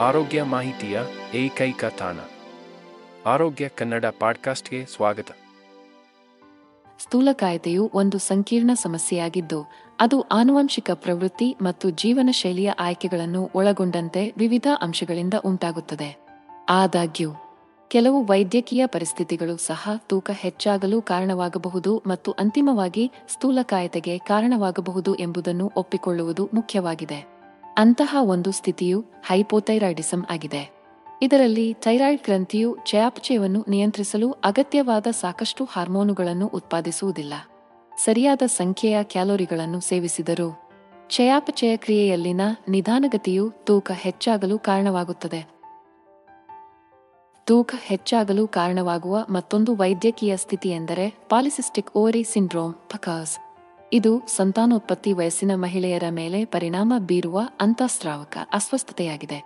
ಆರೋಗ್ಯ ಮಾಹಿತಿಯ ಏಕೈಕ ತಾಣ. ಆರೋಗ್ಯ ಕನ್ನಡ ಪಾಡ್ಕಾಸ್ಟ್ಗೆ ಸ್ವಾಗತ. ಸ್ಥೂಲಕಾಯತೆಯು ಒಂದು ಸಂಕೀರ್ಣ ಸಮಸ್ಯೆಯಾಗಿದ್ದು, ಅದು ಆನುವಂಶಿಕ ಪ್ರವೃತ್ತಿ ಮತ್ತು ಜೀವನ ಶೈಲಿಯ ಆಯ್ಕೆಗಳನ್ನು ಒಳಗೊಂಡಂತೆ ವಿವಿಧ ಅಂಶಗಳಿಂದ ಉಂಟಾಗುತ್ತದೆ. ಆದಾಗ್ಯೂ, ಕೆಲವು ವೈದ್ಯಕೀಯ ಪರಿಸ್ಥಿತಿಗಳು ಸಹ ತೂಕ ಹೆಚ್ಚಾಗಲು ಕಾರಣವಾಗಬಹುದು ಮತ್ತು ಅಂತಿಮವಾಗಿ ಸ್ಥೂಲಕಾಯತೆಗೆ ಕಾರಣವಾಗಬಹುದು ಎಂಬುದನ್ನು ಒಪ್ಪಿಕೊಳ್ಳುವುದು ಮುಖ್ಯವಾಗಿದೆ. ಅಂತಹ ಒಂದು ಸ್ಥಿತಿಯು ಹೈಪೋಥೈರಾಯ್ಡಿಸಂ ಆಗಿದೆ. ಇದರಲ್ಲಿ ಥೈರಾಯ್ಡ್ ಗ್ರಂಥಿಯು ಚಯಾಪಚಯವನ್ನು ನಿಯಂತ್ರಿಸಲು ಅಗತ್ಯವಾದ ಸಾಕಷ್ಟು ಹಾರ್ಮೋನುಗಳನ್ನು ಉತ್ಪಾದಿಸುವುದಿಲ್ಲ. ಸರಿಯಾದ ಸಂಖ್ಯೆಯ ಕ್ಯಾಲೋರಿಗಳನ್ನು ಸೇವಿಸಿದರೂ ಚಯಾಪಚಯ ಕ್ರಿಯೆಯಲ್ಲಿನ ನಿಧಾನಗತಿಯು ತೂಕ ಹೆಚ್ಚಾಗಲು ಕಾರಣವಾಗುತ್ತದೆ. ತೂಕ ಹೆಚ್ಚಾಗಲು ಕಾರಣವಾಗುವ ಮತ್ತೊಂದು ವೈದ್ಯಕೀಯ ಸ್ಥಿತಿಯೆಂದರೆ ಪಾಲಿಸಿಸ್ಟಿಕ್ ಓವರಿ ಸಿಂಡ್ರೋಮ್ ಪಕಾಸ್ ಇದು ಸಂತಾನೋತ್ಪತ್ತಿ ವಯಸ್ಸಿನ ಮಹಿಳೆಯರ ಮೇಲೆ ಪರಿಣಾಮ ಬೀರುವ ಅಂತಃಸ್ರಾವಕ ಅಸ್ವಸ್ಥತೆಯಾಗಿದೆ.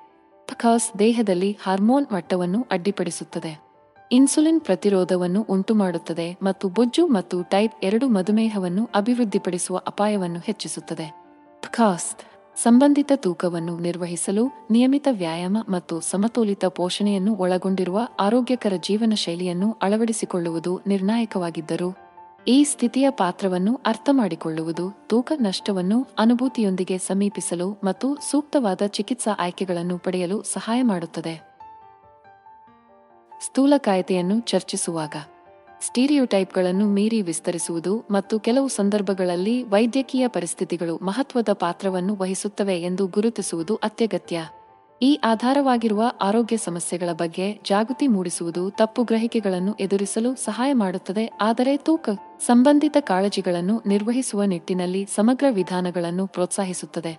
ಪಕಾಸ್ ದೇಹದಲ್ಲಿ ಹಾರ್ಮೋನ್ ಮಟ್ಟವನ್ನು ಅಡ್ಡಿಪಡಿಸುತ್ತದೆ. ಇನ್ಸುಲಿನ್ ಪ್ರತಿರೋಧವನ್ನು ಉಂಟುಮಾಡುತ್ತದೆ ಮತ್ತು ಬೊಜ್ಜು ಮತ್ತು ಟೈಪ್ ಎರಡು ಮಧುಮೇಹವನ್ನು ಅಭಿವೃದ್ಧಿಪಡಿಸುವ ಅಪಾಯವನ್ನು ಹೆಚ್ಚಿಸುತ್ತದೆ. ಪಕಾಸ್ ಸಂಬಂಧಿತ ತೂಕವನ್ನು ನಿರ್ವಹಿಸಲು ನಿಯಮಿತ ವ್ಯಾಯಾಮ ಮತ್ತು ಸಮತೋಲಿತ ಪೋಷಣೆಯನ್ನು ಒಳಗೊಂಡಿರುವ ಆರೋಗ್ಯಕರ ಜೀವನ ಶೈಲಿಯನ್ನು ಅಳವಡಿಸಿಕೊಳ್ಳುವುದು ನಿರ್ಣಾಯಕವಾಗಿದ್ದರು ಈ ಸ್ಥಿತಿಯ ಪಾತ್ರವನ್ನು ಅರ್ಥ ಮಾಡಿಕೊಳ್ಳುವುದು ತೂಕ ನಷ್ಟವನ್ನು ಅನುಭೂತಿಯೊಂದಿಗೆ ಸಮೀಪಿಸಲು ಮತ್ತು ಸೂಕ್ತವಾದ ಚಿಕಿತ್ಸಾ ಆಯ್ಕೆಗಳನ್ನು ಪಡೆಯಲು ಸಹಾಯ ಮಾಡುತ್ತದೆ. ಸ್ಥೂಲಕಾಯತೆಯನ್ನು ಚರ್ಚಿಸುವಾಗ ಸ್ಟೀರಿಯೋಟೈಪ್ಗಳನ್ನು ಮೀರಿ ವಿಸ್ತರಿಸುವುದು ಮತ್ತು ಕೆಲವು ಸಂದರ್ಭಗಳಲ್ಲಿ ವೈದ್ಯಕೀಯ ಪರಿಸ್ಥಿತಿಗಳು ಮಹತ್ವದ ಪಾತ್ರವನ್ನು ವಹಿಸುತ್ತವೆ ಎಂದು ಗುರುತಿಸುವುದು ಅತ್ಯಗತ್ಯ. ಈ ಆಧಾರವಾಗಿರುವ ಆರೋಗ್ಯ ಸಮಸ್ಯೆಗಳ ಬಗ್ಗೆ ಜಾಗೃತಿ ಮೂಡಿಸುವುದು ತಪ್ಪು ಗ್ರಹಿಕೆಗಳನ್ನು ಎದುರಿಸಲು ಸಹಾಯ ಮಾಡುತ್ತದೆ. ಆದರೆ ತೂಕ ಸಂಬಂಧಿತ ಕಾಳಜಿಗಳನ್ನು ನಿರ್ವಹಿಸುವ ನಿಟ್ಟಿನಲ್ಲಿ ಸಮಗ್ರ ವಿಧಾನಗಳನ್ನು ಪ್ರೋತ್ಸಾಹಿಸುತ್ತದೆ.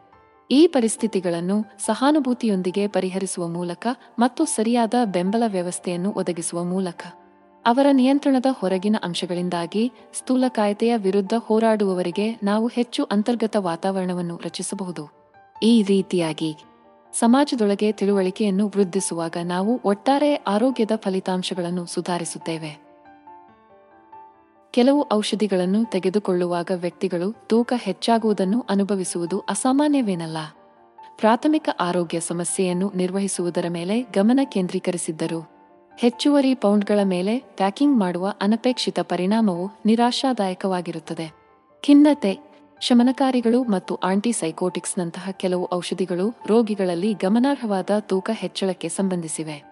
ಈ ಪರಿಸ್ಥಿತಿಗಳನ್ನು ಸಹಾನುಭೂತಿಯೊಂದಿಗೆ ಪರಿಹರಿಸುವ ಮೂಲಕ ಮತ್ತು ಸರಿಯಾದ ಬೆಂಬಲ ವ್ಯವಸ್ಥೆಯನ್ನು ಒದಗಿಸುವ ಮೂಲಕ ಅವರ ನಿಯಂತ್ರಣದ ಹೊರಗಿನ ಅಂಶಗಳಿಂದಾಗಿ ಸ್ಥೂಲಕಾಯತೆಯ ವಿರುದ್ಧ ಹೋರಾಡುವವರಿಗೆ ನಾವು ಹೆಚ್ಚು ಅಂತರ್ಗತ ವಾತಾವರಣವನ್ನು ರಚಿಸಬಹುದು. ಈ ರೀತಿಯಾಗಿ ಸಮಾಜದೊಳಗೆ ತಿಳುವಳಿಕೆಯನ್ನು ವೃದ್ಧಿಸುವಾಗ ನಾವು ಒಟ್ಟಾರೆ ಆರೋಗ್ಯದ ಫಲಿತಾಂಶಗಳನ್ನು ಸುಧಾರಿಸುತ್ತೇವೆ. ಕೆಲವು ಔಷಧಿಗಳನ್ನು ತೆಗೆದುಕೊಳ್ಳುವಾಗ ವ್ಯಕ್ತಿಗಳು ತೂಕ ಹೆಚ್ಚಾಗುವುದನ್ನು ಅನುಭವಿಸುವುದು ಅಸಾಮಾನ್ಯವೇನಲ್ಲ. ಪ್ರಾಥಮಿಕ ಆರೋಗ್ಯ ಸಮಸ್ಯೆಯನ್ನು ನಿರ್ವಹಿಸುವುದರ ಮೇಲೆ ಗಮನ ಕೇಂದ್ರೀಕರಿಸಿದ್ದರು. ಹೆಚ್ಚುವರಿ ಪೌಂಡ್ಗಳ ಮೇಲೆ ಪ್ಯಾಕಿಂಗ್ ಮಾಡುವ ಅನಪೇಕ್ಷಿತ ಪರಿಣಾಮವು ನಿರಾಶಾದಾಯಕವಾಗಿರುತ್ತದೆ. ಖಿನ್ನತೆ ಶಮನಕಾರಿಗಳು ಮತ್ತು ಆಂಟಿಸೈಕೋಟಿಕ್ಸ್ನಂತಹ ಕೆಲವು ಔಷಧಿಗಳು ರೋಗಿಗಳಲ್ಲಿ ಗಮನಾರ್ಹವಾದ ತೂಕ ಹೆಚ್ಚಳಕ್ಕೆ ಸಂಬಂಧಿಸಿವೆ.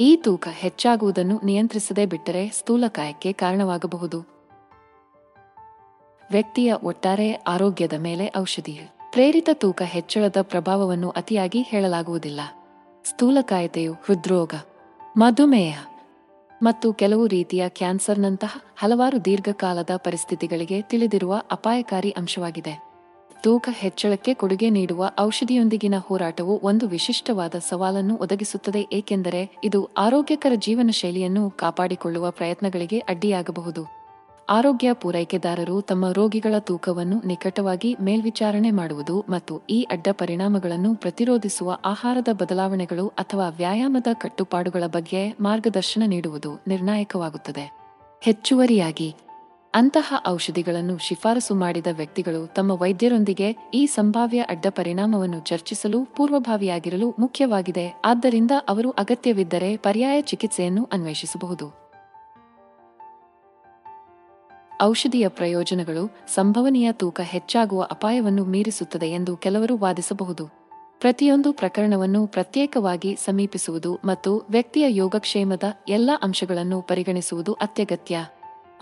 ಈ ತೂಕ ಹೆಚ್ಚಾಗುವುದನ್ನು ನಿಯಂತ್ರಿಸದೆ ಬಿಟ್ಟರೆ ಸ್ಥೂಲಕಾಯಕ್ಕೆ ಕಾರಣವಾಗಬಹುದು. ವ್ಯಕ್ತಿಯ ಒಟ್ಟಾರೆ ಆರೋಗ್ಯದ ಮೇಲೆ ಔಷಧಿ. ಪ್ರೇರಿತ ತೂಕ ಹೆಚ್ಚಳದ ಪ್ರಭಾವವನ್ನು ಅತಿಯಾಗಿ ಹೇಳಲಾಗುವುದಿಲ್ಲ. ಸ್ಥೂಲಕಾಯತೆಯು ಹೃದ್ರೋಗ, ಮಧುಮೇಹ ಮತ್ತು ಕೆಲವು ರೀತಿಯ ಕ್ಯಾನ್ಸರ್ನಂತಹ ಹಲವಾರು ದೀರ್ಘಕಾಲದ ಪರಿಸ್ಥಿತಿಗಳಿಗೆ ತಿಳಿದಿರುವ ಅಪಾಯಕಾರಿ ಅಂಶವಾಗಿದೆ. ತೂಕ ಹೆಚ್ಚಳಕ್ಕೆ ಕೊಡುಗೆ ನೀಡುವ ಔಷಧಿಯೊಂದಿಗಿನ ಹೋರಾಟವು ಒಂದು ವಿಶಿಷ್ಟವಾದ ಸವಾಲನ್ನು ಒದಗಿಸುತ್ತದೆ, ಏಕೆಂದರೆ ಇದು ಆರೋಗ್ಯಕರ ಜೀವನ ಶೈಲಿಯನ್ನು ಕಾಪಾಡಿಕೊಳ್ಳುವ ಪ್ರಯತ್ನಗಳಿಗೆ ಅಡ್ಡಿಯಾಗಬಹುದು. ಆರೋಗ್ಯ ಪೂರೈಕೆದಾರರು ತಮ್ಮ ರೋಗಿಗಳ ತೂಕವನ್ನು ನಿಕಟವಾಗಿ ಮೇಲ್ವಿಚಾರಣೆ ಮಾಡುವುದು ಮತ್ತು ಈ ಅಡ್ಡ ಪರಿಣಾಮಗಳನ್ನು ಪ್ರತಿರೋಧಿಸುವ ಆಹಾರದ ಬದಲಾವಣೆಗಳು ಅಥವಾ ವ್ಯಾಯಾಮದ ಕಟ್ಟುಪಾಡುಗಳ ಬಗ್ಗೆ ಮಾರ್ಗದರ್ಶನ ನೀಡುವುದು ನಿರ್ಣಾಯಕವಾಗುತ್ತದೆ. ಹೆಚ್ಚುವರಿಯಾಗಿ, ಅಂತಹ ಔಷಧಿಗಳನ್ನು ಶಿಫಾರಸು ಮಾಡಿದ ವ್ಯಕ್ತಿಗಳು ತಮ್ಮ ವೈದ್ಯರೊಂದಿಗೆ ಈ ಸಂಭಾವ್ಯ ಅಡ್ಡ ಪರಿಣಾಮವನ್ನು ಚರ್ಚಿಸಲು ಪೂರ್ವಭಾವಿಯಾಗಿರಲು ಮುಖ್ಯವಾಗಿದೆ. ಆದ್ದರಿಂದ ಅವರು ಅಗತ್ಯವಿದ್ದರೆ ಪರ್ಯಾಯ ಚಿಕಿತ್ಸೆಯನ್ನು ಅನ್ವೇಷಿಸಬಹುದು. ಔಷಧಿಯ ಪ್ರಯೋಜನಗಳು ಸಂಭವನೀಯ ತೂಕ ಹೆಚ್ಚಾಗುವ ಅಪಾಯವನ್ನು ಮೀರಿಸುತ್ತದೆ ಎಂದು ಕೆಲವರು ವಾದಿಸಬಹುದು. ಪ್ರತಿಯೊಂದು ಪ್ರಕರಣವನ್ನು ಪ್ರತ್ಯೇಕವಾಗಿ ಸಮೀಪಿಸುವುದು ಮತ್ತು ವ್ಯಕ್ತಿಯ ಯೋಗಕ್ಷೇಮದ ಎಲ್ಲ ಅಂಶಗಳನ್ನು ಪರಿಗಣಿಸುವುದು ಅತ್ಯಗತ್ಯ.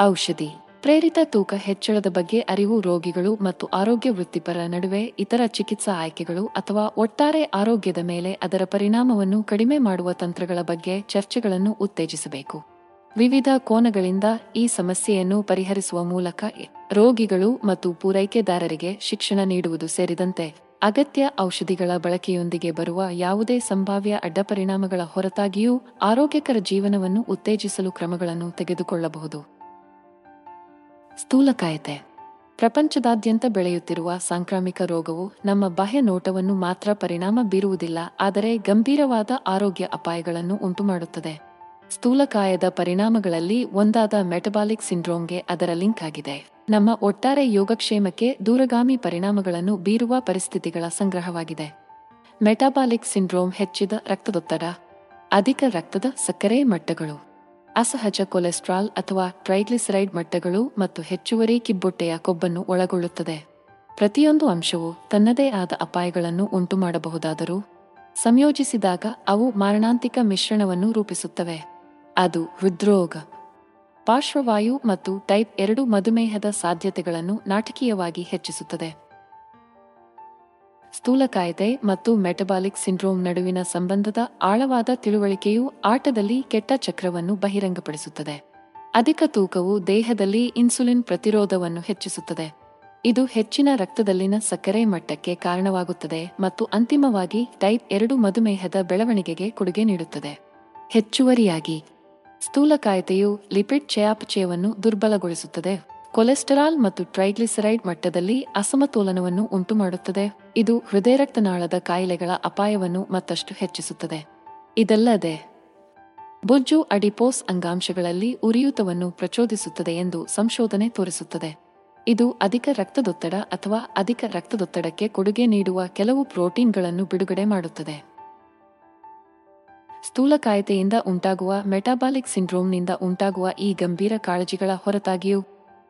ಔಷಧಿ. ಪ್ರೇರಿತ ತೂಕ ಹೆಚ್ಚಳದ ಬಗ್ಗೆ ಅರಿವು ರೋಗಿಗಳು ಮತ್ತು ಆರೋಗ್ಯ ವೃತ್ತಿಪರ ನಡುವೆ ಇತರ ಚಿಕಿತ್ಸಾ ಆಯ್ಕೆಗಳು ಅಥವಾ ಒಟ್ಟಾರೆ ಆರೋಗ್ಯದ ಮೇಲೆ ಅದರ ಪರಿಣಾಮವನ್ನು ಕಡಿಮೆ ಮಾಡುವ ತಂತ್ರಗಳ ಬಗ್ಗೆ ಚರ್ಚೆಗಳನ್ನು ಉತ್ತೇಜಿಸಬೇಕು. ವಿವಿಧ ಕೋನಗಳಿಂದ ಈ ಸಮಸ್ಯೆಯನ್ನು ಪರಿಹರಿಸುವ ಮೂಲಕ ರೋಗಿಗಳು ಮತ್ತು ಪೂರೈಕೆದಾರರಿಗೆ ಶಿಕ್ಷಣ ನೀಡುವುದು ಸೇರಿದಂತೆ ಅಗತ್ಯ ಔಷಧಿಗಳ ಬಳಕೆಯೊಂದಿಗೆ ಬರುವ ಯಾವುದೇ ಸಂಭಾವ್ಯ ಅಡ್ಡಪರಿಣಾಮಗಳ ಹೊರತಾಗಿಯೂ ಆರೋಗ್ಯಕರ ಜೀವನವನ್ನು ಉತ್ತೇಜಿಸಲು ಕ್ರಮಗಳನ್ನು ತೆಗೆದುಕೊಳ್ಳಬಹುದು. ಸ್ಥೂಲಕಾಯತೆ ಪ್ರಪಂಚದಾದ್ಯಂತ ಬೆಳೆಯುತ್ತಿರುವ ಸಾಂಕ್ರಾಮಿಕ ರೋಗವು ನಮ್ಮ ಬಾಹ್ಯ ನೋಟವನ್ನು ಮಾತ್ರ ಪರಿಣಾಮ ಬೀರುವುದಿಲ್ಲ, ಆದರೆ ಗಂಭೀರವಾದ ಆರೋಗ್ಯ ಅಪಾಯಗಳನ್ನು ಉಂಟುಮಾಡುತ್ತದೆ. ಸ್ಥೂಲಕಾಯದ ಪರಿಣಾಮಗಳಲ್ಲಿ ಒಂದಾದ ಮೆಟಬಾಲಿಕ್ ಸಿಂಡ್ರೋಮ್ಗೆ ಅದರ ಲಿಂಕ್ ಆಗಿದೆ. ನಮ್ಮ ಒಟ್ಟಾರೆ ಯೋಗಕ್ಷೇಮಕ್ಕೆ ದೂರಗಾಮಿ ಪರಿಣಾಮಗಳನ್ನು ಬೀರುವ ಪರಿಸ್ಥಿತಿಗಳ ಸಂಗ್ರಹವಾಗಿದೆ. ಮೆಟಾಬಾಲಿಕ್ ಸಿಂಡ್ರೋಮ್ ಹೆಚ್ಚಿದ ರಕ್ತದೊತ್ತಡ, ಅಧಿಕ ರಕ್ತದ ಸಕ್ಕರೆ ಮಟ್ಟಗಳು, ಅಸಹಜ ಕೊಲೆಸ್ಟ್ರಾಲ್ ಅಥವಾ ಟ್ರೈಗ್ಲಿಸರೈಡ್ ಮಟ್ಟಗಳು ಮತ್ತು ಹೆಚ್ಚುವರಿ ಕಿಬ್ಬೊಟ್ಟೆಯ ಕೊಬ್ಬನ್ನು ಒಳಗೊಳ್ಳುತ್ತದೆ. ಪ್ರತಿಯೊಂದು ಅಂಶವು ತನ್ನದೇ ಆದ ಅಪಾಯಗಳನ್ನು ಉಂಟುಮಾಡಬಹುದಾದರೂ, ಸಂಯೋಜಿಸಿದಾಗ ಅವು ಮಾರಣಾಂತಿಕ ಮಿಶ್ರಣವನ್ನು ರೂಪಿಸುತ್ತವೆ. ಅದು ಹೃದ್ರೋಗ. ಪಾರ್ಶ್ವವಾಯು ಮತ್ತು ಟೈಪ್ ಎರಡು ಮಧುಮೇಹದ ಸಾಧ್ಯತೆಗಳನ್ನು ನಾಟಕೀಯವಾಗಿ ಹೆಚ್ಚಿಸುತ್ತದೆ. ಸ್ಥೂಲಕಾಯತೆ ಮತ್ತು ಮೆಟಬಾಲಿಕ್ ಸಿಂಡ್ರೋಮ್ ನಡುವಿನ ಸಂಬಂಧದ ಆಳವಾದ ತಿಳುವಳಿಕೆಯು ಆಟದಲ್ಲಿ ಕೆಟ್ಟ ಚಕ್ರವನ್ನು ಬಹಿರಂಗಪಡಿಸುತ್ತದೆ. ಅಧಿಕ ತೂಕವು ದೇಹದಲ್ಲಿ ಇನ್ಸುಲಿನ್ ಪ್ರತಿರೋಧವನ್ನು ಹೆಚ್ಚಿಸುತ್ತದೆ. ಇದು ಹೆಚ್ಚಿನ ರಕ್ತದಲ್ಲಿನ ಸಕ್ಕರೆ ಮಟ್ಟಕ್ಕೆ ಕಾರಣವಾಗುತ್ತದೆ ಮತ್ತು ಅಂತಿಮವಾಗಿ ಟೈಪ್ ಎರಡು ಮಧುಮೇಹದ ಬೆಳವಣಿಗೆಗೆ ಕೊಡುಗೆ ನೀಡುತ್ತದೆ. ಹೆಚ್ಚುವರಿಯಾಗಿ ಸ್ಥೂಲಕಾಯತೆಯು ಲಿಪಿಡ್ ಚಯಾಪಚಯವನ್ನು ದುರ್ಬಲಗೊಳಿಸುತ್ತದೆ. ಕೊಲೆಸ್ಟರಾಲ್ ಮತ್ತು ಟ್ರೈಗ್ಲಿಸರೈಡ್ ಮಟ್ಟದಲ್ಲಿ ಅಸಮತೋಲನವನ್ನು ಉಂಟುಮಾಡುತ್ತದೆ. ಇದು ಹೃದಯ ರಕ್ತನಾಳದ ಕಾಯಿಲೆಗಳ ಅಪಾಯವನ್ನು ಮತ್ತಷ್ಟು ಹೆಚ್ಚಿಸುತ್ತದೆ. ಇದಲ್ಲದೆ, ಬೊಜ್ಜು ಅಡಿಪೋಸ್ ಅಂಗಾಂಶಗಳಲ್ಲಿ ಉರಿಯೂತವನ್ನು ಪ್ರಚೋದಿಸುತ್ತದೆ ಎಂದು ಸಂಶೋಧನೆ ತೋರಿಸುತ್ತದೆ. ಇದು ಅಧಿಕ ರಕ್ತದೊತ್ತಡ ಅಥವಾ ಅಧಿಕ ರಕ್ತದೊತ್ತಡಕ್ಕೆ ಕೊಡುಗೆ ನೀಡುವ ಕೆಲವು ಪ್ರೋಟೀನ್ಗಳನ್ನು ಬಿಡುಗಡೆ ಮಾಡುತ್ತದೆ. ಸ್ಥೂಲಕಾಯತೆಯಿಂದ ಉಂಟಾಗುವ ಮೆಟಾಬಾಲಿಕ್ ಸಿಂಡ್ರೋಮ್ನಿಂದ ಉಂಟಾಗುವ ಈ ಗಂಭೀರ ಕಾಳಜಿಗಳ ಹೊರತಾಗಿಯೂ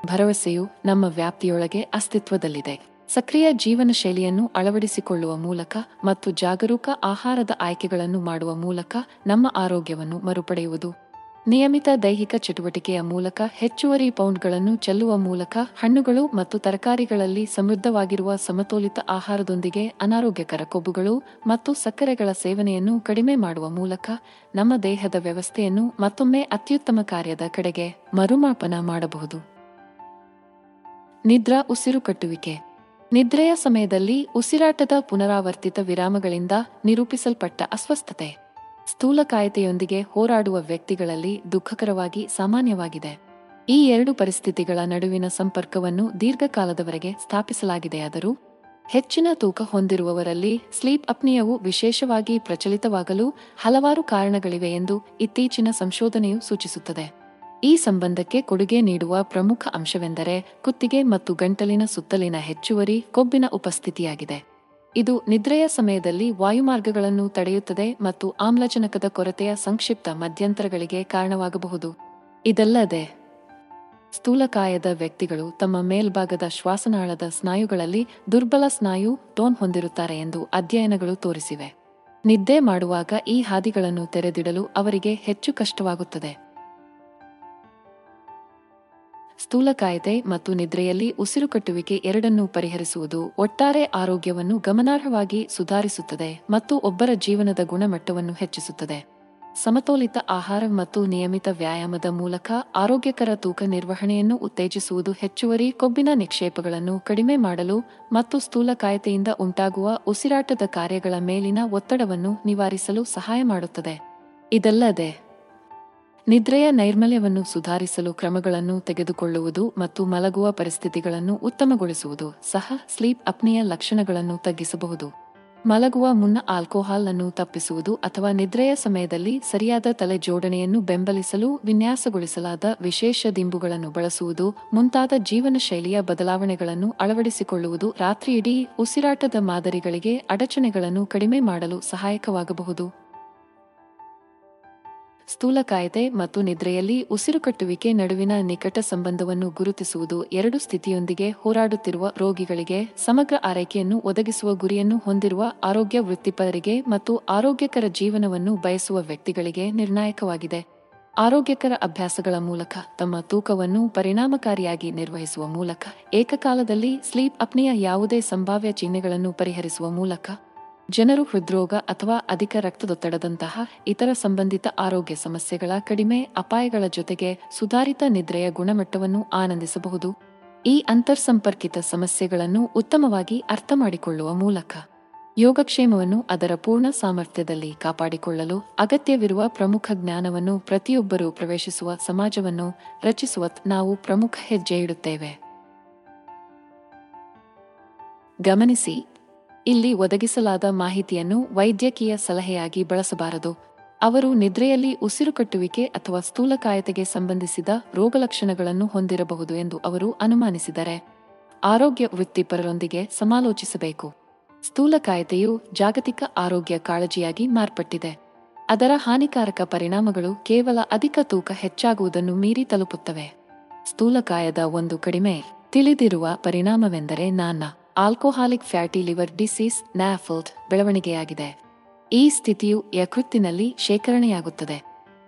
ಭರವಸೆಯು ನಮ್ಮ ವ್ಯಾಪ್ತಿಯೊಳಗೆ ಅಸ್ತಿತ್ವದಲ್ಲಿದೆ. ಸಕ್ರಿಯ ಜೀವನ ಶೈಲಿಯನ್ನು ಅಳವಡಿಸಿಕೊಳ್ಳುವ ಮೂಲಕ ಮತ್ತು ಜಾಗರೂಕ ಆಹಾರದ ಆಯ್ಕೆಗಳನ್ನು ಮಾಡುವ ಮೂಲಕ ನಮ್ಮ ಆರೋಗ್ಯವನ್ನು ಮರುಪಡೆಯುವುದು. ನಿಯಮಿತ ದೈಹಿಕ ಚಟುವಟಿಕೆಯ ಮೂಲಕ ಹೆಚ್ಚುವರಿ ಪೌಂಡ್ಗಳನ್ನು ಚೆಲ್ಲುವ ಮೂಲಕ ಹಣ್ಣುಗಳು ಮತ್ತು ತರಕಾರಿಗಳಲ್ಲಿ ಸಮೃದ್ಧವಾಗಿರುವ ಸಮತೋಲಿತ ಆಹಾರದೊಂದಿಗೆ ಅನಾರೋಗ್ಯಕರ ಕೊಬ್ಬುಗಳು ಮತ್ತು ಸಕ್ಕರೆಗಳ ಸೇವನೆಯನ್ನು ಕಡಿಮೆ ಮಾಡುವ ಮೂಲಕ ನಮ್ಮ ದೇಹದ ವ್ಯವಸ್ಥೆಯನ್ನು ಮತ್ತೊಮ್ಮೆ ಅತ್ಯುತ್ತಮ ಕಾರ್ಯದ ಕಡೆಗೆ ಮರುಮಾಪನ ಮಾಡಬಹುದು. ನಿದ್ರಾ ಉಸಿರು ಕಟ್ಟುವಿಕೆ. ನಿದ್ರೆಯ ಸಮಯದಲ್ಲಿ ಉಸಿರಾಟದ ಪುನರಾವರ್ತಿತ ವಿರಾಮಗಳಿಂದ ನಿರೂಪಿಸಲ್ಪಟ್ಟ ಅಸ್ವಸ್ಥತೆ. ಸ್ಥೂಲಕಾಯತೆಯೊಂದಿಗೆ ಹೋರಾಡುವ ವ್ಯಕ್ತಿಗಳಲ್ಲಿ ದುಃಖಕರವಾಗಿ ಸಾಮಾನ್ಯವಾಗಿದೆ. ಈ ಎರಡು ಪರಿಸ್ಥಿತಿಗಳ ನಡುವಿನ ಸಂಪರ್ಕವನ್ನು ದೀರ್ಘಕಾಲದವರೆಗೆ ಸ್ಥಾಪಿಸಲಾಗಿದೆಯಾದರೂ, ಹೆಚ್ಚಿನ ತೂಕ ಹೊಂದಿರುವವರಲ್ಲಿ ಸ್ಲೀಪ್ ಅಪ್ನಿಯವು ವಿಶೇಷವಾಗಿ ಪ್ರಚಲಿತವಾಗಲು ಹಲವಾರು ಕಾರಣಗಳಿವೆ ಎಂದು ಇತ್ತೀಚಿನ ಸಂಶೋಧನೆಯು ಸೂಚಿಸುತ್ತದೆ. ಈ ಸಂಬಂಧಕ್ಕೆ ಕೊಡುಗೆ ನೀಡುವ ಪ್ರಮುಖ ಅಂಶವೆಂದರೆ ಕುತ್ತಿಗೆ ಮತ್ತು ಗಂಟಲಿನ ಸುತ್ತಲಿನ ಹೆಚ್ಚುವರಿ ಕೊಬ್ಬಿನ ಉಪಸ್ಥಿತಿಯಾಗಿದೆ. ಇದು ನಿದ್ರೆಯ ಸಮಯದಲ್ಲಿ ವಾಯುಮಾರ್ಗಗಳನ್ನು ತಡೆಯುತ್ತದೆ ಮತ್ತು ಆಮ್ಲಜನಕದ ಕೊರತೆಯ ಸಂಕ್ಷಿಪ್ತ ಮಧ್ಯಂತರಗಳಿಗೆ ಕಾರಣವಾಗಬಹುದು. ಇದಲ್ಲದೆ, ಸ್ಥೂಲಕಾಯದ ವ್ಯಕ್ತಿಗಳು ತಮ್ಮ ಮೇಲ್ಭಾಗದ ಶ್ವಾಸನಾಳದ ಸ್ನಾಯುಗಳಲ್ಲಿ ದುರ್ಬಲ ಸ್ನಾಯು ಟೋನ್ ಹೊಂದಿರುತ್ತಾರೆ ಎಂದು ಅಧ್ಯಯನಗಳು ತೋರಿಸಿವೆ. ನಿದ್ದೆ ಮಾಡುವಾಗ ಈ ಹಾದಿಗಳನ್ನು ತೆರೆದಿಡಲು ಅವರಿಗೆ ಹೆಚ್ಚು ಕಷ್ಟವಾಗುತ್ತದೆ. ಸ್ಥೂಲಕಾಯತೆ ಮತ್ತು ನಿದ್ರೆಯಲ್ಲಿ ಉಸಿರುಕಟ್ಟುವಿಕೆ ಎರಡನ್ನೂ ಪರಿಹರಿಸುವುದು ಒಟ್ಟಾರೆ ಆರೋಗ್ಯವನ್ನು ಗಮನಾರ್ಹವಾಗಿ ಸುಧಾರಿಸುತ್ತದೆ ಮತ್ತು ಒಬ್ಬರ ಜೀವನದ ಗುಣಮಟ್ಟವನ್ನು ಹೆಚ್ಚಿಸುತ್ತದೆ. ಸಮತೋಲಿತ ಆಹಾರ ಮತ್ತು ನಿಯಮಿತ ವ್ಯಾಯಾಮದ ಮೂಲಕ ಆರೋಗ್ಯಕರ ತೂಕ ನಿರ್ವಹಣೆಯನ್ನು ಉತ್ತೇಜಿಸುವುದು ಹೆಚ್ಚುವರಿ ಕೊಬ್ಬಿನ ನಿಕ್ಷೇಪಗಳನ್ನು ಕಡಿಮೆ ಮಾಡಲು ಮತ್ತು ಸ್ಥೂಲಕಾಯತೆಯಿಂದ ಉಂಟಾಗುವ ಉಸಿರಾಟದ ಕಾರ್ಯಗಳ ಮೇಲಿನ ಒತ್ತಡವನ್ನು ನಿವಾರಿಸಲು ಸಹಾಯ ಮಾಡುತ್ತದೆ. ಇದಲ್ಲದೆ ನಿದ್ರೆಯ ನೈರ್ಮಲ್ಯವನ್ನು ಸುಧಾರಿಸಲು ಕ್ರಮಗಳನ್ನು ತೆಗೆದುಕೊಳ್ಳುವುದು ಮತ್ತು ಮಲಗುವ ಪರಿಸ್ಥಿತಿಗಳನ್ನು ಉತ್ತಮಗೊಳಿಸುವುದು ಸಹ ಸ್ಲೀಪ್ ಅಪ್ನಿಯ ಲಕ್ಷಣಗಳನ್ನು ತಗ್ಗಿಸಬಹುದು. ಮಲಗುವ ಮುನ್ನ ಆಲ್ಕೋಹಾಲ್ ಅನ್ನು ತಪ್ಪಿಸುವುದು ಅಥವಾ ನಿದ್ರೆಯ ಸಮಯದಲ್ಲಿ ಸರಿಯಾದ ತಲೆ ಜೋಡಣೆಯನ್ನು ಬೆಂಬಲಿಸಲು ವಿನ್ಯಾಸಗೊಳಿಸಲಾದ ವಿಶೇಷ ದಿಂಬುಗಳನ್ನು ಬಳಸುವುದು, ಮುಂತಾದ ಜೀವನ ಶೈಲಿಯ ಬದಲಾವಣೆಗಳನ್ನು ಅಳವಡಿಸಿಕೊಳ್ಳುವುದು, ರಾತ್ರಿಯಿಡೀ ಉಸಿರಾಟದ ಮಾದರಿಗಳಿಗೆ ಅಡಚಣೆಗಳನ್ನು ಕಡಿಮೆ ಮಾಡಲು ಸಹಾಯಕವಾಗಬಹುದು. ಸ್ಥೂಲಕಾಯತೆ ಮತ್ತು ನಿದ್ರೆಯಲ್ಲಿ ಉಸಿರುಕಟ್ಟುವಿಕೆ ನಡುವಿನ ನಿಕಟ ಸಂಬಂಧವನ್ನು ಗುರುತಿಸುವುದು ಎರಡು ಸ್ಥಿತಿಯೊಂದಿಗೆ ಹೋರಾಡುತ್ತಿರುವ ರೋಗಿಗಳಿಗೆ ಸಮಗ್ರ ಆರೈಕೆಯನ್ನು ಒದಗಿಸುವ ಗುರಿಯನ್ನು ಹೊಂದಿರುವ ಆರೋಗ್ಯ ವೃತ್ತಿಪರರಿಗೆ ಮತ್ತು ಆರೋಗ್ಯಕರ ಜೀವನವನ್ನು ಬಯಸುವ ವ್ಯಕ್ತಿಗಳಿಗೆ ನಿರ್ಣಾಯಕವಾಗಿದೆ. ಆರೋಗ್ಯಕರ ಅಭ್ಯಾಸಗಳ ಮೂಲಕ ತಮ್ಮ ತೂಕವನ್ನು ಪರಿಣಾಮಕಾರಿಯಾಗಿ ನಿರ್ವಹಿಸುವ ಮೂಲಕ ಏಕಕಾಲದಲ್ಲಿ ಸ್ಲೀಪ್ ಅಪ್ನೆಯ ಯಾವುದೇ ಸಂಭಾವ್ಯ ಚಿಹ್ನೆಗಳನ್ನು ಪರಿಹರಿಸುವ ಮೂಲಕ ಜನರು ಹೃದ್ರೋಗ ಅಥವಾ ಅಧಿಕ ರಕ್ತದೊತ್ತಡದಂತಹ ಇತರ ಸಂಬಂಧಿತ ಆರೋಗ್ಯ ಸಮಸ್ಯೆಗಳ ಕಡಿಮೆ ಅಪಾಯಗಳ ಜೊತೆಗೆ ಸುಧಾರಿತ ನಿದ್ರೆಯ ಗುಣಮಟ್ಟವನ್ನು ಆನಂದಿಸಬಹುದು. ಈ ಅಂತರ್ಸಂಪರ್ಕಿತ ಸಮಸ್ಯೆಗಳನ್ನು ಉತ್ತಮವಾಗಿ ಅರ್ಥಮಾಡಿಕೊಳ್ಳುವ ಮೂಲಕ ಯೋಗಕ್ಷೇಮವನ್ನು ಅದರ ಪೂರ್ಣ ಸಾಮರ್ಥ್ಯದಲ್ಲಿ ಕಾಪಾಡಿಕೊಳ್ಳಲು ಅಗತ್ಯವಿರುವ ಪ್ರಮುಖ ಜ್ಞಾನವನ್ನು ಪ್ರತಿಯೊಬ್ಬರೂ ಪ್ರವೇಶಿಸುವ ಸಮಾಜವನ್ನು ರಚಿಸುವ ನಾವು ಪ್ರಮುಖ ಹೆಜ್ಜೆ ಇಡುತ್ತೇವೆ. ಗಮನಿಸಿ ಇಲ್ಲಿ ಒದಗಿಸಲಾದ ಮಾಹಿತಿಯನ್ನು ವೈದ್ಯಕೀಯ ಸಲಹೆಯಾಗಿ ಬಳಸಬಾರದು. ಅವರು ನಿದ್ರೆಯಲ್ಲಿ ಉಸಿರುಕಟ್ಟುವಿಕೆ ಅಥವಾ ಸ್ಥೂಲಕಾಯತೆಗೆ ಸಂಬಂಧಿಸಿದ ರೋಗಲಕ್ಷಣಗಳನ್ನು ಹೊಂದಿರಬಹುದು ಎಂದು ಅವರು ಅನುಮಾನಿಸಿದರೆ ಆರೋಗ್ಯ ವೃತ್ತಿಪರರೊಂದಿಗೆ ಸಮಾಲೋಚಿಸಬೇಕು. ಸ್ಥೂಲಕಾಯತೆಯು ಜಾಗತಿಕ ಆರೋಗ್ಯ ಕಾಳಜಿಯಾಗಿ ಮಾರ್ಪಟ್ಟಿದೆ. ಅದರ ಹಾನಿಕಾರಕ ಪರಿಣಾಮಗಳು ಕೇವಲ ಅಧಿಕ ತೂಕ ಹೆಚ್ಚಾಗುವುದನ್ನು ಮೀರಿ ತಲುಪುತ್ತವೆ. ಸ್ಥೂಲಕಾಯದ ಒಂದು ಕಡಿಮೆ ತಿಳಿದಿರುವ ಪರಿಣಾಮವೆಂದರೆ non. Alcoholic fatty liver disease NAFLD ಬೆಳವಣಿಗೆಯಾಗಿದೆ. ಈ ಸ್ಥಿತಿಯು ಯಕೃತ್ತಿನಲ್ಲಿ ಶೇಖರಣೆಯಾಗುತ್ತದೆ.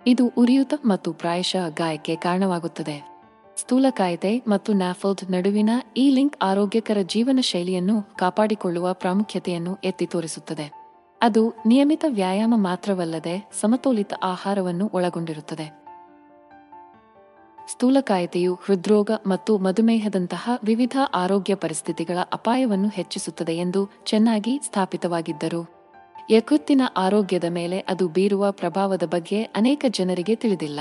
ಇದು ಉರಿಯೂತ ಮತ್ತು ಪ್ರಾಯಶಃ ಗಾಯಕ್ಕೆ ಕಾರಣವಾಗುತ್ತದೆ. ಸ್ಥೂಲಕಾಯತೆ ಮತ್ತು ನ್ಯಾಫಲ್ಡ್ ನಡುವಿನ ಈ ಲಿಂಕ್ ಆರೋಗ್ಯಕರ ಜೀವನ ಶೈಲಿಯನ್ನು ಕಾಪಾಡಿಕೊಳ್ಳುವ ಪ್ರಾಮುಖ್ಯತೆಯನ್ನು ಎತ್ತಿ ತೋರಿಸುತ್ತದೆ. ಅದು ನಿಯಮಿತ ವ್ಯಾಯಾಮ ಮಾತ್ರವಲ್ಲದೆ ಸಮತೋಲಿತ ಆಹಾರವನ್ನು ಒಳಗೊಂಡಿರುತ್ತದೆ. ಸ್ಥೂಲಕಾಯತೆಯು ಹೃದ್ರೋಗ ಮತ್ತು ಮಧುಮೇಹದಂತಹ ವಿವಿಧ ಆರೋಗ್ಯ ಪರಿಸ್ಥಿತಿಗಳ ಅಪಾಯವನ್ನು ಹೆಚ್ಚಿಸುತ್ತದೆ ಎಂದು ಚೆನ್ನಾಗಿ ಸ್ಥಾಪಿತವಾಗಿದ್ದರು. ಯಕೃತ್ತಿನ ಆರೋಗ್ಯದ ಮೇಲೆ ಅದು ಬೀರುವ ಪ್ರಭಾವದ ಬಗ್ಗೆ ಅನೇಕ ಜನರಿಗೆ ತಿಳಿದಿಲ್ಲ.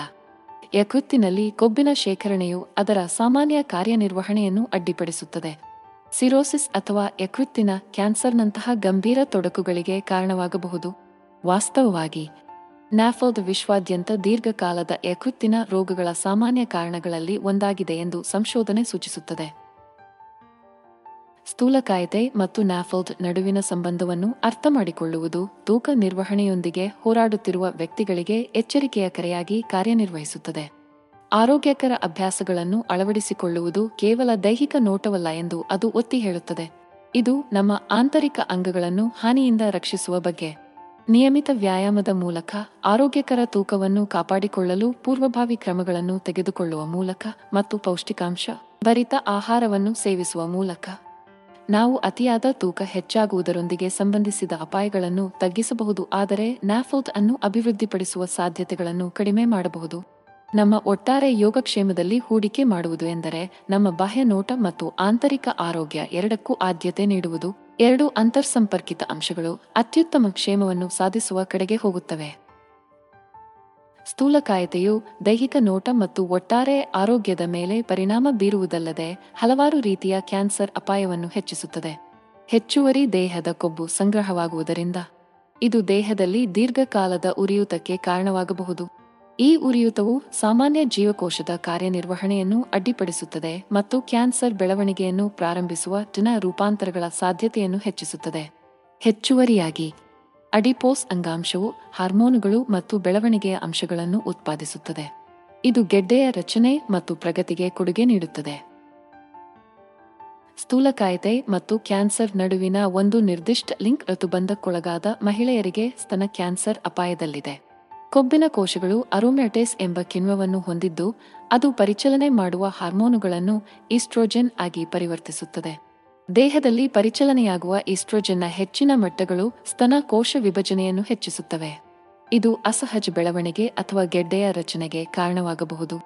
ಯಕೃತ್ತಿನಲ್ಲಿ ಕೊಬ್ಬಿನ ಶೇಖರಣೆಯು ಅದರ ಸಾಮಾನ್ಯ ಕಾರ್ಯನಿರ್ವಹಣೆಯನ್ನು ಅಡ್ಡಿಪಡಿಸುತ್ತದೆ. ಸಿರೋಸಿಸ್ ಅಥವಾ ಯಕೃತ್ತಿನ ಕ್ಯಾನ್ಸರ್ನಂತಹ ಗಂಭೀರ ತೊಡಕುಗಳಿಗೆ ಕಾರಣವಾಗಬಹುದು. ವಾಸ್ತವವಾಗಿ ನ್ಯಾಫಲ್ಡ್ ವಿಶ್ವಾದ್ಯಂತ ದೀರ್ಘಕಾಲದ ಯಕೃತ್ತಿನ ರೋಗಗಳ ಸಾಮಾನ್ಯ ಕಾರಣಗಳಲ್ಲಿ ಒಂದಾಗಿದೆ ಎಂದು ಸಂಶೋಧನೆ ಸೂಚಿಸುತ್ತದೆ. ಸ್ಥೂಲಕಾಯತೆ ಮತ್ತು ನ್ಯಾಫಲ್ಡ್ ನಡುವಿನ ಸಂಬಂಧವನ್ನು ಅರ್ಥ ಮಾಡಿಕೊಳ್ಳುವುದು ತೂಕ ನಿರ್ವಹಣೆಯೊಂದಿಗೆ ಹೋರಾಡುತ್ತಿರುವ ವ್ಯಕ್ತಿಗಳಿಗೆ ಎಚ್ಚರಿಕೆಯ ಕರೆಯಾಗಿ ಕಾರ್ಯನಿರ್ವಹಿಸುತ್ತದೆ. ಆರೋಗ್ಯಕರ ಅಭ್ಯಾಸಗಳನ್ನು ಅಳವಡಿಸಿಕೊಳ್ಳುವುದು ಕೇವಲ ದೈಹಿಕ ನೋಟವಲ್ಲ ಎಂದು ಅದು ಒತ್ತಿ ಹೇಳುತ್ತದೆ. ಇದು ನಮ್ಮ ಆಂತರಿಕ ಅಂಗಗಳನ್ನು ಹಾನಿಯಿಂದ ರಕ್ಷಿಸುವ ಬಗ್ಗೆ. ನಿಯಮಿತ ವ್ಯಾಯಾಮದ ಮೂಲಕ ಆರೋಗ್ಯಕರ ತೂಕವನ್ನು ಕಾಪಾಡಿಕೊಳ್ಳಲು ಪೂರ್ವಭಾವಿ ಕ್ರಮಗಳನ್ನು ತೆಗೆದುಕೊಳ್ಳುವ ಮೂಲಕ ಮತ್ತು ಪೌಷ್ಟಿಕಾಂಶ ಭರಿತ ಆಹಾರವನ್ನು ಸೇವಿಸುವ ಮೂಲಕ. ನಾವು ಅತಿಯಾದ ತೂಕ ಹೆಚ್ಚಾಗುವುದರೊಂದಿಗೆ ಸಂಬಂಧಿಸಿದ ಅಪಾಯಗಳನ್ನು ತಗ್ಗಿಸಬಹುದು, ಆದರೆ ನ್ಯಾಫೋತ್ ಅನ್ನು ಅಭಿವೃದ್ಧಿಪಡಿಸುವ ಸಾಧ್ಯತೆಗಳನ್ನು ಕಡಿಮೆ ಮಾಡಬಹುದು. ನಮ್ಮ ಒಟ್ಟಾರೆ ಯೋಗಕ್ಷೇಮದಲ್ಲಿ ಹೂಡಿಕೆ ಮಾಡುವುದು ಎಂದರೆ ನಮ್ಮ ಬಾಹ್ಯ ನೋಟ ಮತ್ತು ಆಂತರಿಕ ಆರೋಗ್ಯ ಎರಡಕ್ಕೂ ಆದ್ಯತೆ ನೀಡುವುದು. ಎರಡು ಅಂತರ್ಸಂಪರ್ಕಿತ ಅಂಶಗಳು ಅತ್ಯುತ್ತಮ ಕ್ಷೇಮವನ್ನು ಸಾಧಿಸುವ ಕಡೆಗೆ ಹೋಗುತ್ತವೆ. ಸ್ಥೂಲಕಾಯತೆಯು ದೈಹಿಕ ನೋಟ ಮತ್ತು ಒಟ್ಟಾರೆ ಆರೋಗ್ಯದ ಮೇಲೆ ಪರಿಣಾಮ ಬೀರುವುದಲ್ಲದೆ ಹಲವಾರು ರೀತಿಯ ಕ್ಯಾನ್ಸರ್ ಅಪಾಯವನ್ನು ಹೆಚ್ಚಿಸುತ್ತದೆ. ಹೆಚ್ಚುವರಿ ದೇಹದ ಕೊಬ್ಬು ಸಂಗ್ರಹವಾಗುವುದರಿಂದ ಇದು ದೇಹದಲ್ಲಿ ದೀರ್ಘಕಾಲದ ಉರಿಯೂತಕ್ಕೆ ಕಾರಣವಾಗಬಹುದು. ಈ ಉರಿಯೂತವು ಸಾಮಾನ್ಯ ಜೀವಕೋಶದ ಕಾರ್ಯನಿರ್ವಹಣೆಯನ್ನು ಅಡ್ಡಿಪಡಿಸುತ್ತದೆ ಮತ್ತು ಕ್ಯಾನ್ಸರ್ ಬೆಳವಣಿಗೆಯನ್ನು ಪ್ರಾರಂಭಿಸುವ ಜನ ರೂಪಾಂತರಗಳ ಸಾಧ್ಯತೆಯನ್ನು ಹೆಚ್ಚಿಸುತ್ತದೆ. ಹೆಚ್ಚುವರಿಯಾಗಿ, ಅಡಿಪೋಸ್ ಅಂಗಾಂಶವು ಹಾರ್ಮೋನುಗಳು ಮತ್ತು ಬೆಳವಣಿಗೆಯ ಅಂಶಗಳನ್ನು ಉತ್ಪಾದಿಸುತ್ತದೆ. ಇದು ಗೆಡ್ಡೆಯ ರಚನೆ ಮತ್ತು ಪ್ರಗತಿಗೆ ಕೊಡುಗೆ ನೀಡುತ್ತದೆ. ಸ್ಥೂಲಕಾಯತೆ ಮತ್ತು ಕ್ಯಾನ್ಸರ್ ನಡುವಿನ ಒಂದು ನಿರ್ದಿಷ್ಟ ಲಿಂಕ್ ಋತುಬಂಧಕ್ಕೊಳಗಾದ ಮಹಿಳೆಯರಿಗೆ ಸ್ತನ ಕ್ಯಾನ್ಸರ್ ಅಪಾಯದಲ್ಲಿದೆ. ಕೊಬ್ಬಿನ ಕೋಶಗಳು ಅರೋಮ್ಯಾಟೇಸ್ ಎಂಬ ಕಿಣ್ವವನ್ನು ಹೊಂದಿದ್ದು, ಅದು ಪರಿಚಲನೆ ಮಾಡುವ ಹಾರ್ಮೋನುಗಳನ್ನು ಈಸ್ಟ್ರೋಜೆನ್ ಆಗಿ ಪರಿವರ್ತಿಸುತ್ತದೆ. ದೇಹದಲ್ಲಿ ಪರಿಚಲನೆಯಾಗುವ ಈಸ್ಟ್ರೋಜೆನ್ನ ಹೆಚ್ಚಿನ ಮಟ್ಟಗಳು ಸ್ತನ ಕೋಶ ವಿಭಜನೆಯನ್ನು ಹೆಚ್ಚಿಸುತ್ತವೆ. ಇದು ಅಸಹಜ ಬೆಳವಣಿಗೆ ಅಥವಾ ಗೆಡ್ಡೆಯ ರಚನೆಗೆ ಕಾರಣವಾಗಬಹುದು.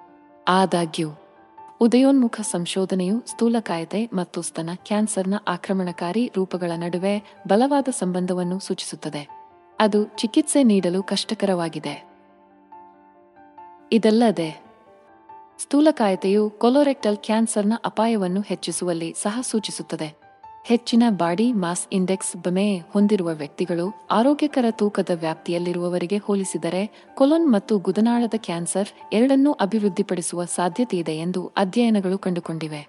ಆದಾಗ್ಯೂ, ಉದಯೋನ್ಮುಖ ಸಂಶೋಧನೆಯು ಸ್ಥೂಲಕಾಯತೆ ಮತ್ತು ಸ್ತನ ಕ್ಯಾನ್ಸರ್ನ ಆಕ್ರಮಣಕಾರಿ ರೂಪಗಳ ನಡುವೆ ಬಲವಾದ ಸಂಬಂಧವನ್ನು ಸೂಚಿಸುತ್ತದೆ. ಅದು ಚಿಕಿತ್ಸೆ ನೀಡಲು ಕಷ್ಟಕರವಾಗಿದೆ. ಇದಲ್ಲದೆ, ಸ್ಥೂಲಕಾಯತೆಯು ಕೊಲೊರೆಕ್ಟಲ್ ಕ್ಯಾನ್ಸರ್ನ ಅಪಾಯವನ್ನು ಹೆಚ್ಚಿಸುವಲ್ಲಿ ಸಹ ಸೂಚಿಸುತ್ತದೆ. ಹೆಚ್ಚಿನ ಬಾಡಿ ಮಾಸ್ ಇಂಡೆಕ್ಸ್ ಬಮೆ ಹೊಂದಿರುವ ವ್ಯಕ್ತಿಗಳು ಆರೋಗ್ಯಕರ ತೂಕದ ವ್ಯಾಪ್ತಿಯಲ್ಲಿರುವವರಿಗೆ ಹೋಲಿಸಿದರೆ ಕೊಲೊನ್ ಮತ್ತು ಗುದನಾಳದ ಕ್ಯಾನ್ಸರ್ ಎರಡನ್ನೂ ಅಭಿವೃದ್ಧಿಪಡಿಸುವ ಸಾಧ್ಯತೆಯಿದೆ ಎಂದು ಅಧ್ಯಯನಗಳು ಕಂಡುಕೊಂಡಿವೆ.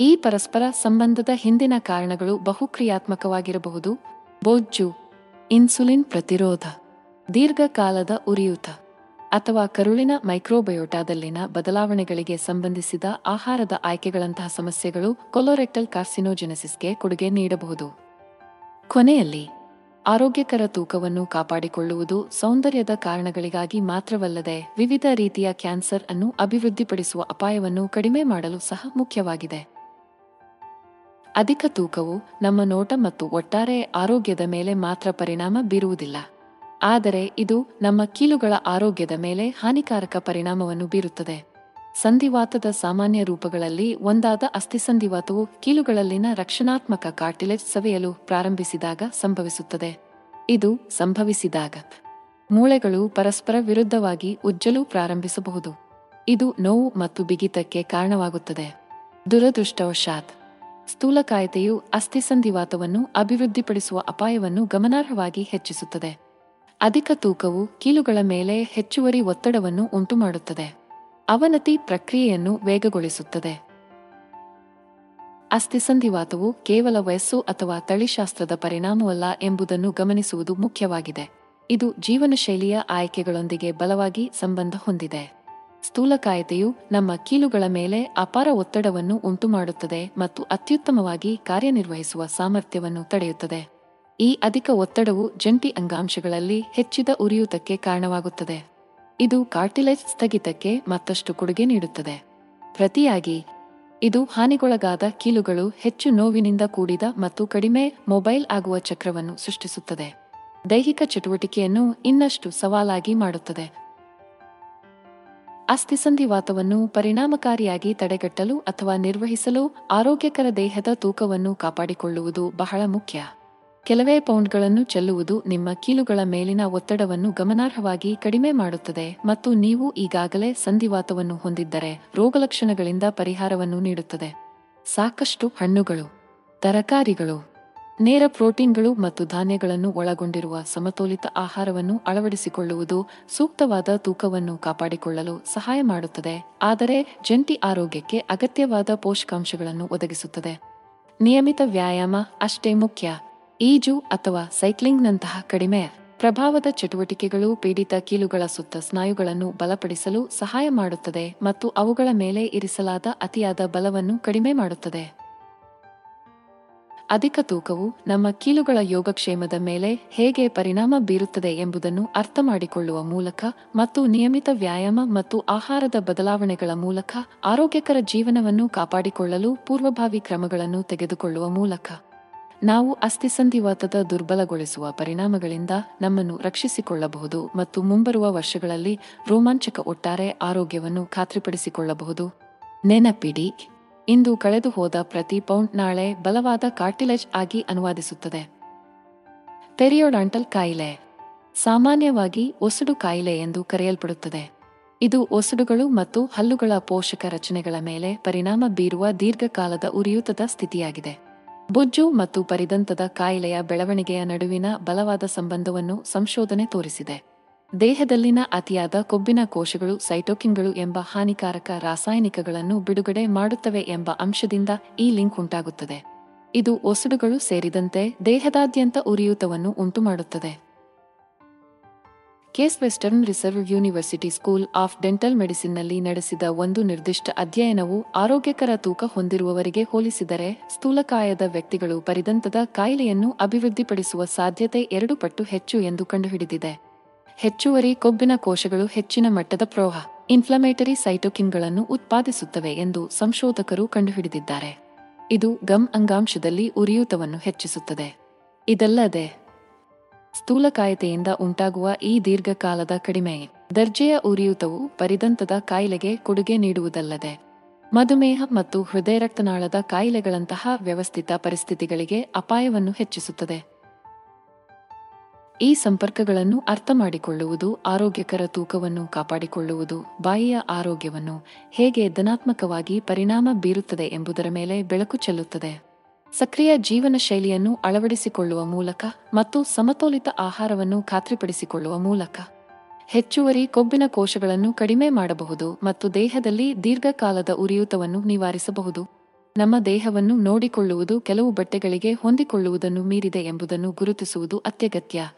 ಈ ಪರಸ್ಪರ ಸಂಬಂಧದ ಹಿಂದಿನ ಕಾರಣಗಳು ಬಹುಕ್ರಿಯಾತ್ಮಕವಾಗಿರಬಹುದು. ಬೊಜ್ಜು ಇನ್ಸುಲಿನ್ ಪ್ರತಿರೋಧ, ದೀರ್ಘಕಾಲದ ಉರಿಯೂತ ಅಥವಾ ಕರುಳಿನ ಮೈಕ್ರೋಬಯೋಟಾದಲ್ಲಿನ ಬದಲಾವಣೆಗಳಿಗೆ ಸಂಬಂಧಿಸಿದ ಆಹಾರದ ಆಯ್ಕೆಗಳಂತಹ ಸಮಸ್ಯೆಗಳು ಕೊಲೊರೆಕ್ಟಲ್ ಕಾರ್ಸಿನೋಜೆನೆಸಿಸ್ಗೆ ಕೊಡುಗೆ ನೀಡಬಹುದು. ಕೊನೆಯಲ್ಲಿ, ಆರೋಗ್ಯಕರ ತೂಕವನ್ನು ಕಾಪಾಡಿಕೊಳ್ಳುವುದು ಸೌಂದರ್ಯದ ಕಾರಣಗಳಿಗಾಗಿ ಮಾತ್ರವಲ್ಲದೆ ವಿವಿಧ ರೀತಿಯ ಕ್ಯಾನ್ಸರ್ ಅನ್ನು ಅಭಿವೃದ್ಧಿಪಡಿಸುವ ಅಪಾಯವನ್ನು ಕಡಿಮೆ ಮಾಡಲು ಸಹ ಮುಖ್ಯವಾಗಿದೆ. ಅಧಿಕ ತೂಕವು ನಮ್ಮ ನೋಟ ಮತ್ತು ಒಟ್ಟಾರೆ ಆರೋಗ್ಯದ ಮೇಲೆ ಮಾತ್ರ ಪರಿಣಾಮ ಬೀರುವುದಿಲ್ಲ. ಆದರೆ ಇದು ನಮ್ಮ ಕೀಲುಗಳ ಆರೋಗ್ಯದ ಮೇಲೆ ಹಾನಿಕಾರಕ ಪರಿಣಾಮವನ್ನು ಬೀರುತ್ತದೆ. ಸಂಧಿವಾತದ ಸಾಮಾನ್ಯ ರೂಪಗಳಲ್ಲಿ ಒಂದಾದ ಅಸ್ಥಿಸಂಧಿವಾತವು ಕೀಲುಗಳಲ್ಲಿನ ರಕ್ಷಣಾತ್ಮಕ ಕಾರ್ಟಿಲೇಜ್ ಸವೆಯಲು ಪ್ರಾರಂಭಿಸಿದಾಗ ಸಂಭವಿಸುತ್ತದೆ. ಇದು ಸಂಭವಿಸಿದಾಗ ಮೂಳೆಗಳು ಪರಸ್ಪರ ವಿರುದ್ಧವಾಗಿ ಉಜ್ಜಲು ಪ್ರಾರಂಭಿಸಬಹುದು. ಇದು ನೋವು ಮತ್ತು ಬಿಗಿತಕ್ಕೆ ಕಾರಣವಾಗುತ್ತದೆ. ದುರದೃಷ್ಟವಶಾತ್ ಸ್ಥೂಲಕಾಯತೆಯು ಅಸ್ಥಿಸಂಧಿವಾತವನ್ನು ಅಭಿವೃದ್ಧಿಪಡಿಸುವ ಅಪಾಯವನ್ನು ಗಮನಾರ್ಹವಾಗಿ ಹೆಚ್ಚಿಸುತ್ತದೆ. ಅಧಿಕ ತೂಕವು ಕೀಲುಗಳ ಮೇಲೆ ಹೆಚ್ಚುವರಿ ಒತ್ತಡವನ್ನು ಉಂಟುಮಾಡುತ್ತದೆ. ಅವನತಿ ಪ್ರಕ್ರಿಯೆಯನ್ನು ವೇಗಗೊಳಿಸುತ್ತದೆ. ಅಸ್ಥಿಸಂಧಿವಾತವು ಕೇವಲ ವಯಸ್ಸು ಅಥವಾ ತಳಿಶಾಸ್ತ್ರದ ಪರಿಣಾಮವಲ್ಲ ಎಂಬುದನ್ನು ಗಮನಿಸುವುದು ಮುಖ್ಯವಾಗಿದೆ. ಇದು ಜೀವನಶೈಲಿಯ ಆಯ್ಕೆಗಳೊಂದಿಗೆ ಬಲವಾಗಿ ಸಂಬಂಧ ಹೊಂದಿದೆ. ಸ್ಥೂಲಕಾಯತೆಯು ನಮ್ಮ ಕೀಲುಗಳ ಮೇಲೆ ಅಪಾರ ಒತ್ತಡವನ್ನು ಉಂಟುಮಾಡುತ್ತದೆ ಮತ್ತು ಅತ್ಯುತ್ತಮವಾಗಿ ಕಾರ್ಯನಿರ್ವಹಿಸುವ ಸಾಮರ್ಥ್ಯವನ್ನು ತಡೆಯುತ್ತದೆ. ಈ ಅಧಿಕ ಒತ್ತಡವು ಜಂಟಿ ಅಂಗಾಂಶಗಳಲ್ಲಿ ಹೆಚ್ಚಿದ ಉರಿಯೂತಕ್ಕೆ ಕಾರಣವಾಗುತ್ತದೆ. ಇದು ಕಾರ್ಟಿಲೇಜ್ ಸ್ಥಗಿತಕ್ಕೆ ಮತ್ತಷ್ಟು ಕೊಡುಗೆ ನೀಡುತ್ತದೆ. ಪ್ರತಿಯಾಗಿ, ಇದು ಹಾನಿಗೊಳಗಾದ ಕೀಲುಗಳು ಹೆಚ್ಚು ನೋವಿನಿಂದ ಕೂಡಿದ ಮತ್ತು ಕಡಿಮೆ ಮೊಬೈಲ್ ಆಗುವ ಚಕ್ರವನ್ನು ಸೃಷ್ಟಿಸುತ್ತದೆ. ದೈಹಿಕ ಚಟುವಟಿಕೆಯನ್ನು ಇನ್ನಷ್ಟು ಸವಾಲಾಗಿ ಮಾಡುತ್ತದೆ. ಅಸ್ಥಿಸಂಧಿವಾತವನ್ನು ಪರಿಣಾಮಕಾರಿಯಾಗಿ ತಡೆಗಟ್ಟಲು ಅಥವಾ ನಿರ್ವಹಿಸಲು ಆರೋಗ್ಯಕರ ದೇಹದ ತೂಕವನ್ನು ಕಾಪಾಡಿಕೊಳ್ಳುವುದು ಬಹಳ ಮುಖ್ಯ. ಕೆಲವೇ ಪೌಂಡ್ಗಳನ್ನು ಚೆಲ್ಲುವುದು ನಿಮ್ಮ ಕೀಲುಗಳ ಮೇಲಿನ ಒತ್ತಡವನ್ನು ಗಮನಾರ್ಹವಾಗಿ ಕಡಿಮೆ ಮಾಡುತ್ತದೆ ಮತ್ತು ನೀವು ಈಗಾಗಲೇ ಸಂಧಿವಾತವನ್ನು ಹೊಂದಿದ್ದರೆ ರೋಗಲಕ್ಷಣಗಳಿಂದ ಪರಿಹಾರವನ್ನು ನೀಡುತ್ತದೆ. ಸಾಕಷ್ಟು ಹಣ್ಣುಗಳು, ತರಕಾರಿಗಳು ನೇರ ಪ್ರೋಟೀನ್ಗಳು ಮತ್ತು ಧಾನ್ಯಗಳನ್ನು ಒಳಗೊಂಡಿರುವ ಸಮತೋಲಿತ ಆಹಾರವನ್ನು ಅಳವಡಿಸಿಕೊಳ್ಳುವುದು ಸೂಕ್ತವಾದ ತೂಕವನ್ನು ಕಾಪಾಡಿಕೊಳ್ಳಲು ಸಹಾಯ ಮಾಡುತ್ತದೆ, ಆದರೆ ಜಂಟಿ ಆರೋಗ್ಯಕ್ಕೆ ಅಗತ್ಯವಾದ ಪೋಷಕಾಂಶಗಳನ್ನು ಒದಗಿಸುತ್ತದೆ. ನಿಯಮಿತ ವ್ಯಾಯಾಮ ಅಷ್ಟೇ ಮುಖ್ಯ. ಈಜು ಅಥವಾ ಸೈಕ್ಲಿಂಗ್ನಂತಹ ಕಡಿಮೆ ಪ್ರಭಾವದ ಚಟುವಟಿಕೆಗಳು ಪೀಡಿತ ಕೀಲುಗಳ ಸುತ್ತ ಸ್ನಾಯುಗಳನ್ನು ಬಲಪಡಿಸಲು ಸಹಾಯ ಮಾಡುತ್ತದೆ ಮತ್ತು ಅವುಗಳ ಮೇಲೆ ಇರಿಸಲಾದ ಅತಿಯಾದ ಬಲವನ್ನು ಕಡಿಮೆ ಮಾಡುತ್ತದೆ. ಅಧಿಕ ತೂಕವು ನಮ್ಮ ಕೀಲುಗಳ ಯೋಗಕ್ಷೇಮದ ಮೇಲೆ ಹೇಗೆ ಪರಿಣಾಮ ಬೀರುತ್ತದೆ ಎಂಬುದನ್ನು ಅರ್ಥಮಾಡಿಕೊಳ್ಳುವ ಮೂಲಕ ಮತ್ತು ನಿಯಮಿತ ವ್ಯಾಯಾಮ ಮತ್ತು ಆಹಾರದ ಬದಲಾವಣೆಗಳ ಮೂಲಕ ಆರೋಗ್ಯಕರ ಜೀವನವನ್ನು ಕಾಪಾಡಿಕೊಳ್ಳಲು ಪೂರ್ವಭಾವಿ ಕ್ರಮಗಳನ್ನು ತೆಗೆದುಕೊಳ್ಳುವ ಮೂಲಕ. ನಾವು ಅಸ್ಥಿಸಂಧಿವಾತದ ದುರ್ಬಲಗೊಳಿಸುವ ಪರಿಣಾಮಗಳಿಂದ ನಮ್ಮನ್ನು ರಕ್ಷಿಸಿಕೊಳ್ಳಬಹುದು ಮತ್ತು ಮುಂಬರುವ ವರ್ಷಗಳಲ್ಲಿ ರೋಮಾಂಚಕ ಒಟ್ಟಾರೆ ಆರೋಗ್ಯವನ್ನು ಖಾತ್ರಿಪಡಿಸಿಕೊಳ್ಳಬಹುದು. ನೆನಪಿಡಿ ಇಂದು ಕಳೆದು ಹೋದ ಪ್ರತಿ ಪೌಂಡ್ ನಾಳೆ ಬಲವಾದ ಕಾರ್ಟಿಲೇಜ್ ಆಗಿ ಅನುವಾದಿಸುತ್ತದೆ. ಪೆರಿಯೋಡಾಂಟಲ್ ಕಾಯಿಲೆ. ಸಾಮಾನ್ಯವಾಗಿ ಒಸಡು ಕಾಯಿಲೆ ಎಂದು ಕರೆಯಲ್ಪಡುತ್ತದೆ. ಇದು ಒಸಡುಗಳು ಮತ್ತು ಹಲ್ಲುಗಳ ಪೋಷಕ ರಚನೆಗಳ ಮೇಲೆ ಪರಿಣಾಮ ಬೀರುವ ದೀರ್ಘಕಾಲದ ಉರಿಯೂತದ ಸ್ಥಿತಿಯಾಗಿದೆ. ಬೊಜ್ಜು ಮತ್ತು ಪರಿದಂತದ ಕಾಯಿಲೆಯ ಬೆಳವಣಿಗೆಯ ನಡುವಿನ ಬಲವಾದ ಸಂಬಂಧವನ್ನು ಸಂಶೋಧನೆ ತೋರಿಸಿದೆ. ದೇಹದಲ್ಲಿನ ಅತಿಯಾದ ಕೊಬ್ಬಿನ ಕೋಶಗಳು, ಸೈಟೋಕಿನ್ಗಳು ಎಂಬ ಹಾನಿಕಾರಕ ರಾಸಾಯನಿಕಗಳನ್ನು ಬಿಡುಗಡೆ ಮಾಡುತ್ತವೆ ಎಂಬ ಅಂಶದಿಂದ ಈ ಲಿಂಕ್ ಉಂಟಾಗುತ್ತದೆ. ಇದು ಒಸಡುಗಳು ಸೇರಿದಂತೆ ದೇಹದಾದ್ಯಂತ ಉರಿಯೂತವನ್ನು ಉಂಟುಮಾಡುತ್ತದೆ. Case Western Reserve University School of Dental ಮೆಡಿಸಿನ್ನಲ್ಲಿ ನಡೆಸಿದ ಒಂದು ನಿರ್ದಿಷ್ಟ ಅಧ್ಯಯನವು ಆರೋಗ್ಯಕರ ತೂಕ ಹೊಂದಿರುವವರಿಗೆ ಹೋಲಿಸಿದರೆ ಸ್ಥೂಲಕಾಯದ ವ್ಯಕ್ತಿಗಳು ಪರಿದಂತದ ಕಾಯಿಲೆಯನ್ನು ಅಭಿವೃದ್ಧಿಪಡಿಸುವ ಸಾಧ್ಯತೆ ಎರಡು ಪಟ್ಟು ಹೆಚ್ಚು ಎಂದು ಕಂಡುಹಿಡಿದಿದೆ. ಹೆಚ್ಚುವರಿ ಕೊಬ್ಬಿನ ಕೋಶಗಳು ಹೆಚ್ಚಿನ ಮಟ್ಟದ ಪ್ರೋಹ ಇನ್ಫ್ಲಮೇಟರಿ ಸೈಟೋಕಿನ್ಗಳನ್ನು ಉತ್ಪಾದಿಸುತ್ತವೆ ಎಂದು ಸಂಶೋಧಕರು ಕಂಡುಹಿಡಿದಿದ್ದಾರೆ. ಇದು ಗಮ್ ಅಂಗಾಂಶದಲ್ಲಿ ಉರಿಯೂತವನ್ನು ಹೆಚ್ಚಿಸುತ್ತದೆ. ಇದಲ್ಲದೆ ಸ್ಥೂಲಕಾಯತೆಯಿಂದ ಉಂಟಾಗುವ ಈ ದೀರ್ಘಕಾಲದ ಕಡಿಮೆ ದರ್ಜೆಯ ಉರಿಯೂತವು ಪರಿದಂತದ ಕಾಯಿಲೆಗೆ ಕೊಡುಗೆ ನೀಡುವುದಲ್ಲದೆ, ಮಧುಮೇಹ ಮತ್ತು ಹೃದಯ ರಕ್ತನಾಳದ ಕಾಯಿಲೆಗಳಂತಹ ವ್ಯವಸ್ಥಿತ ಪರಿಸ್ಥಿತಿಗಳಿಗೆ ಅಪಾಯವನ್ನು ಹೆಚ್ಚಿಸುತ್ತದೆ. ಈ ಸಂಪರ್ಕಗಳನ್ನು ಅರ್ಥಮಾಡಿಕೊಳ್ಳುವುದು ಆರೋಗ್ಯಕರ ತೂಕವನ್ನು ಕಾಪಾಡಿಕೊಳ್ಳುವುದು, ಬಾಯಿಯ ಆರೋಗ್ಯವನ್ನು ಹೇಗೆ ಧನಾತ್ಮಕವಾಗಿ ಪರಿಣಾಮ ಬೀರುತ್ತದೆ ಎಂಬುದರ ಮೇಲೆ ಬೆಳಕು ಚೆಲ್ಲುತ್ತದೆ. ಸಕ್ರಿಯ ಜೀವನ ಶೈಲಿಯನ್ನು ಅಳವಡಿಸಿಕೊಳ್ಳುವ ಮೂಲಕ ಮತ್ತು ಸಮತೋಲಿತ ಆಹಾರವನ್ನು ಖಾತ್ರಿಪಡಿಸಿಕೊಳ್ಳುವ ಮೂಲಕ. ಹೆಚ್ಚುವರಿ ಕೊಬ್ಬಿನ ಕೋಶಗಳನ್ನು ಕಡಿಮೆ ಮಾಡಬಹುದು ಮತ್ತು ದೇಹದಲ್ಲಿ ದೀರ್ಘಕಾಲದ ಉರಿಯೂತವನ್ನು ನಿವಾರಿಸಬಹುದು. ನಮ್ಮ ದೇಹವನ್ನು ನೋಡಿಕೊಳ್ಳುವುದು ಕೆಲವು ಬಟ್ಟೆಗಳಿಗೆ ಹೊಂದಿಕೊಳ್ಳುವುದನ್ನು ಮೀರಿದೆ ಎಂಬುದನ್ನು ಗುರುತಿಸುವುದು ಅತ್ಯಗತ್ಯ.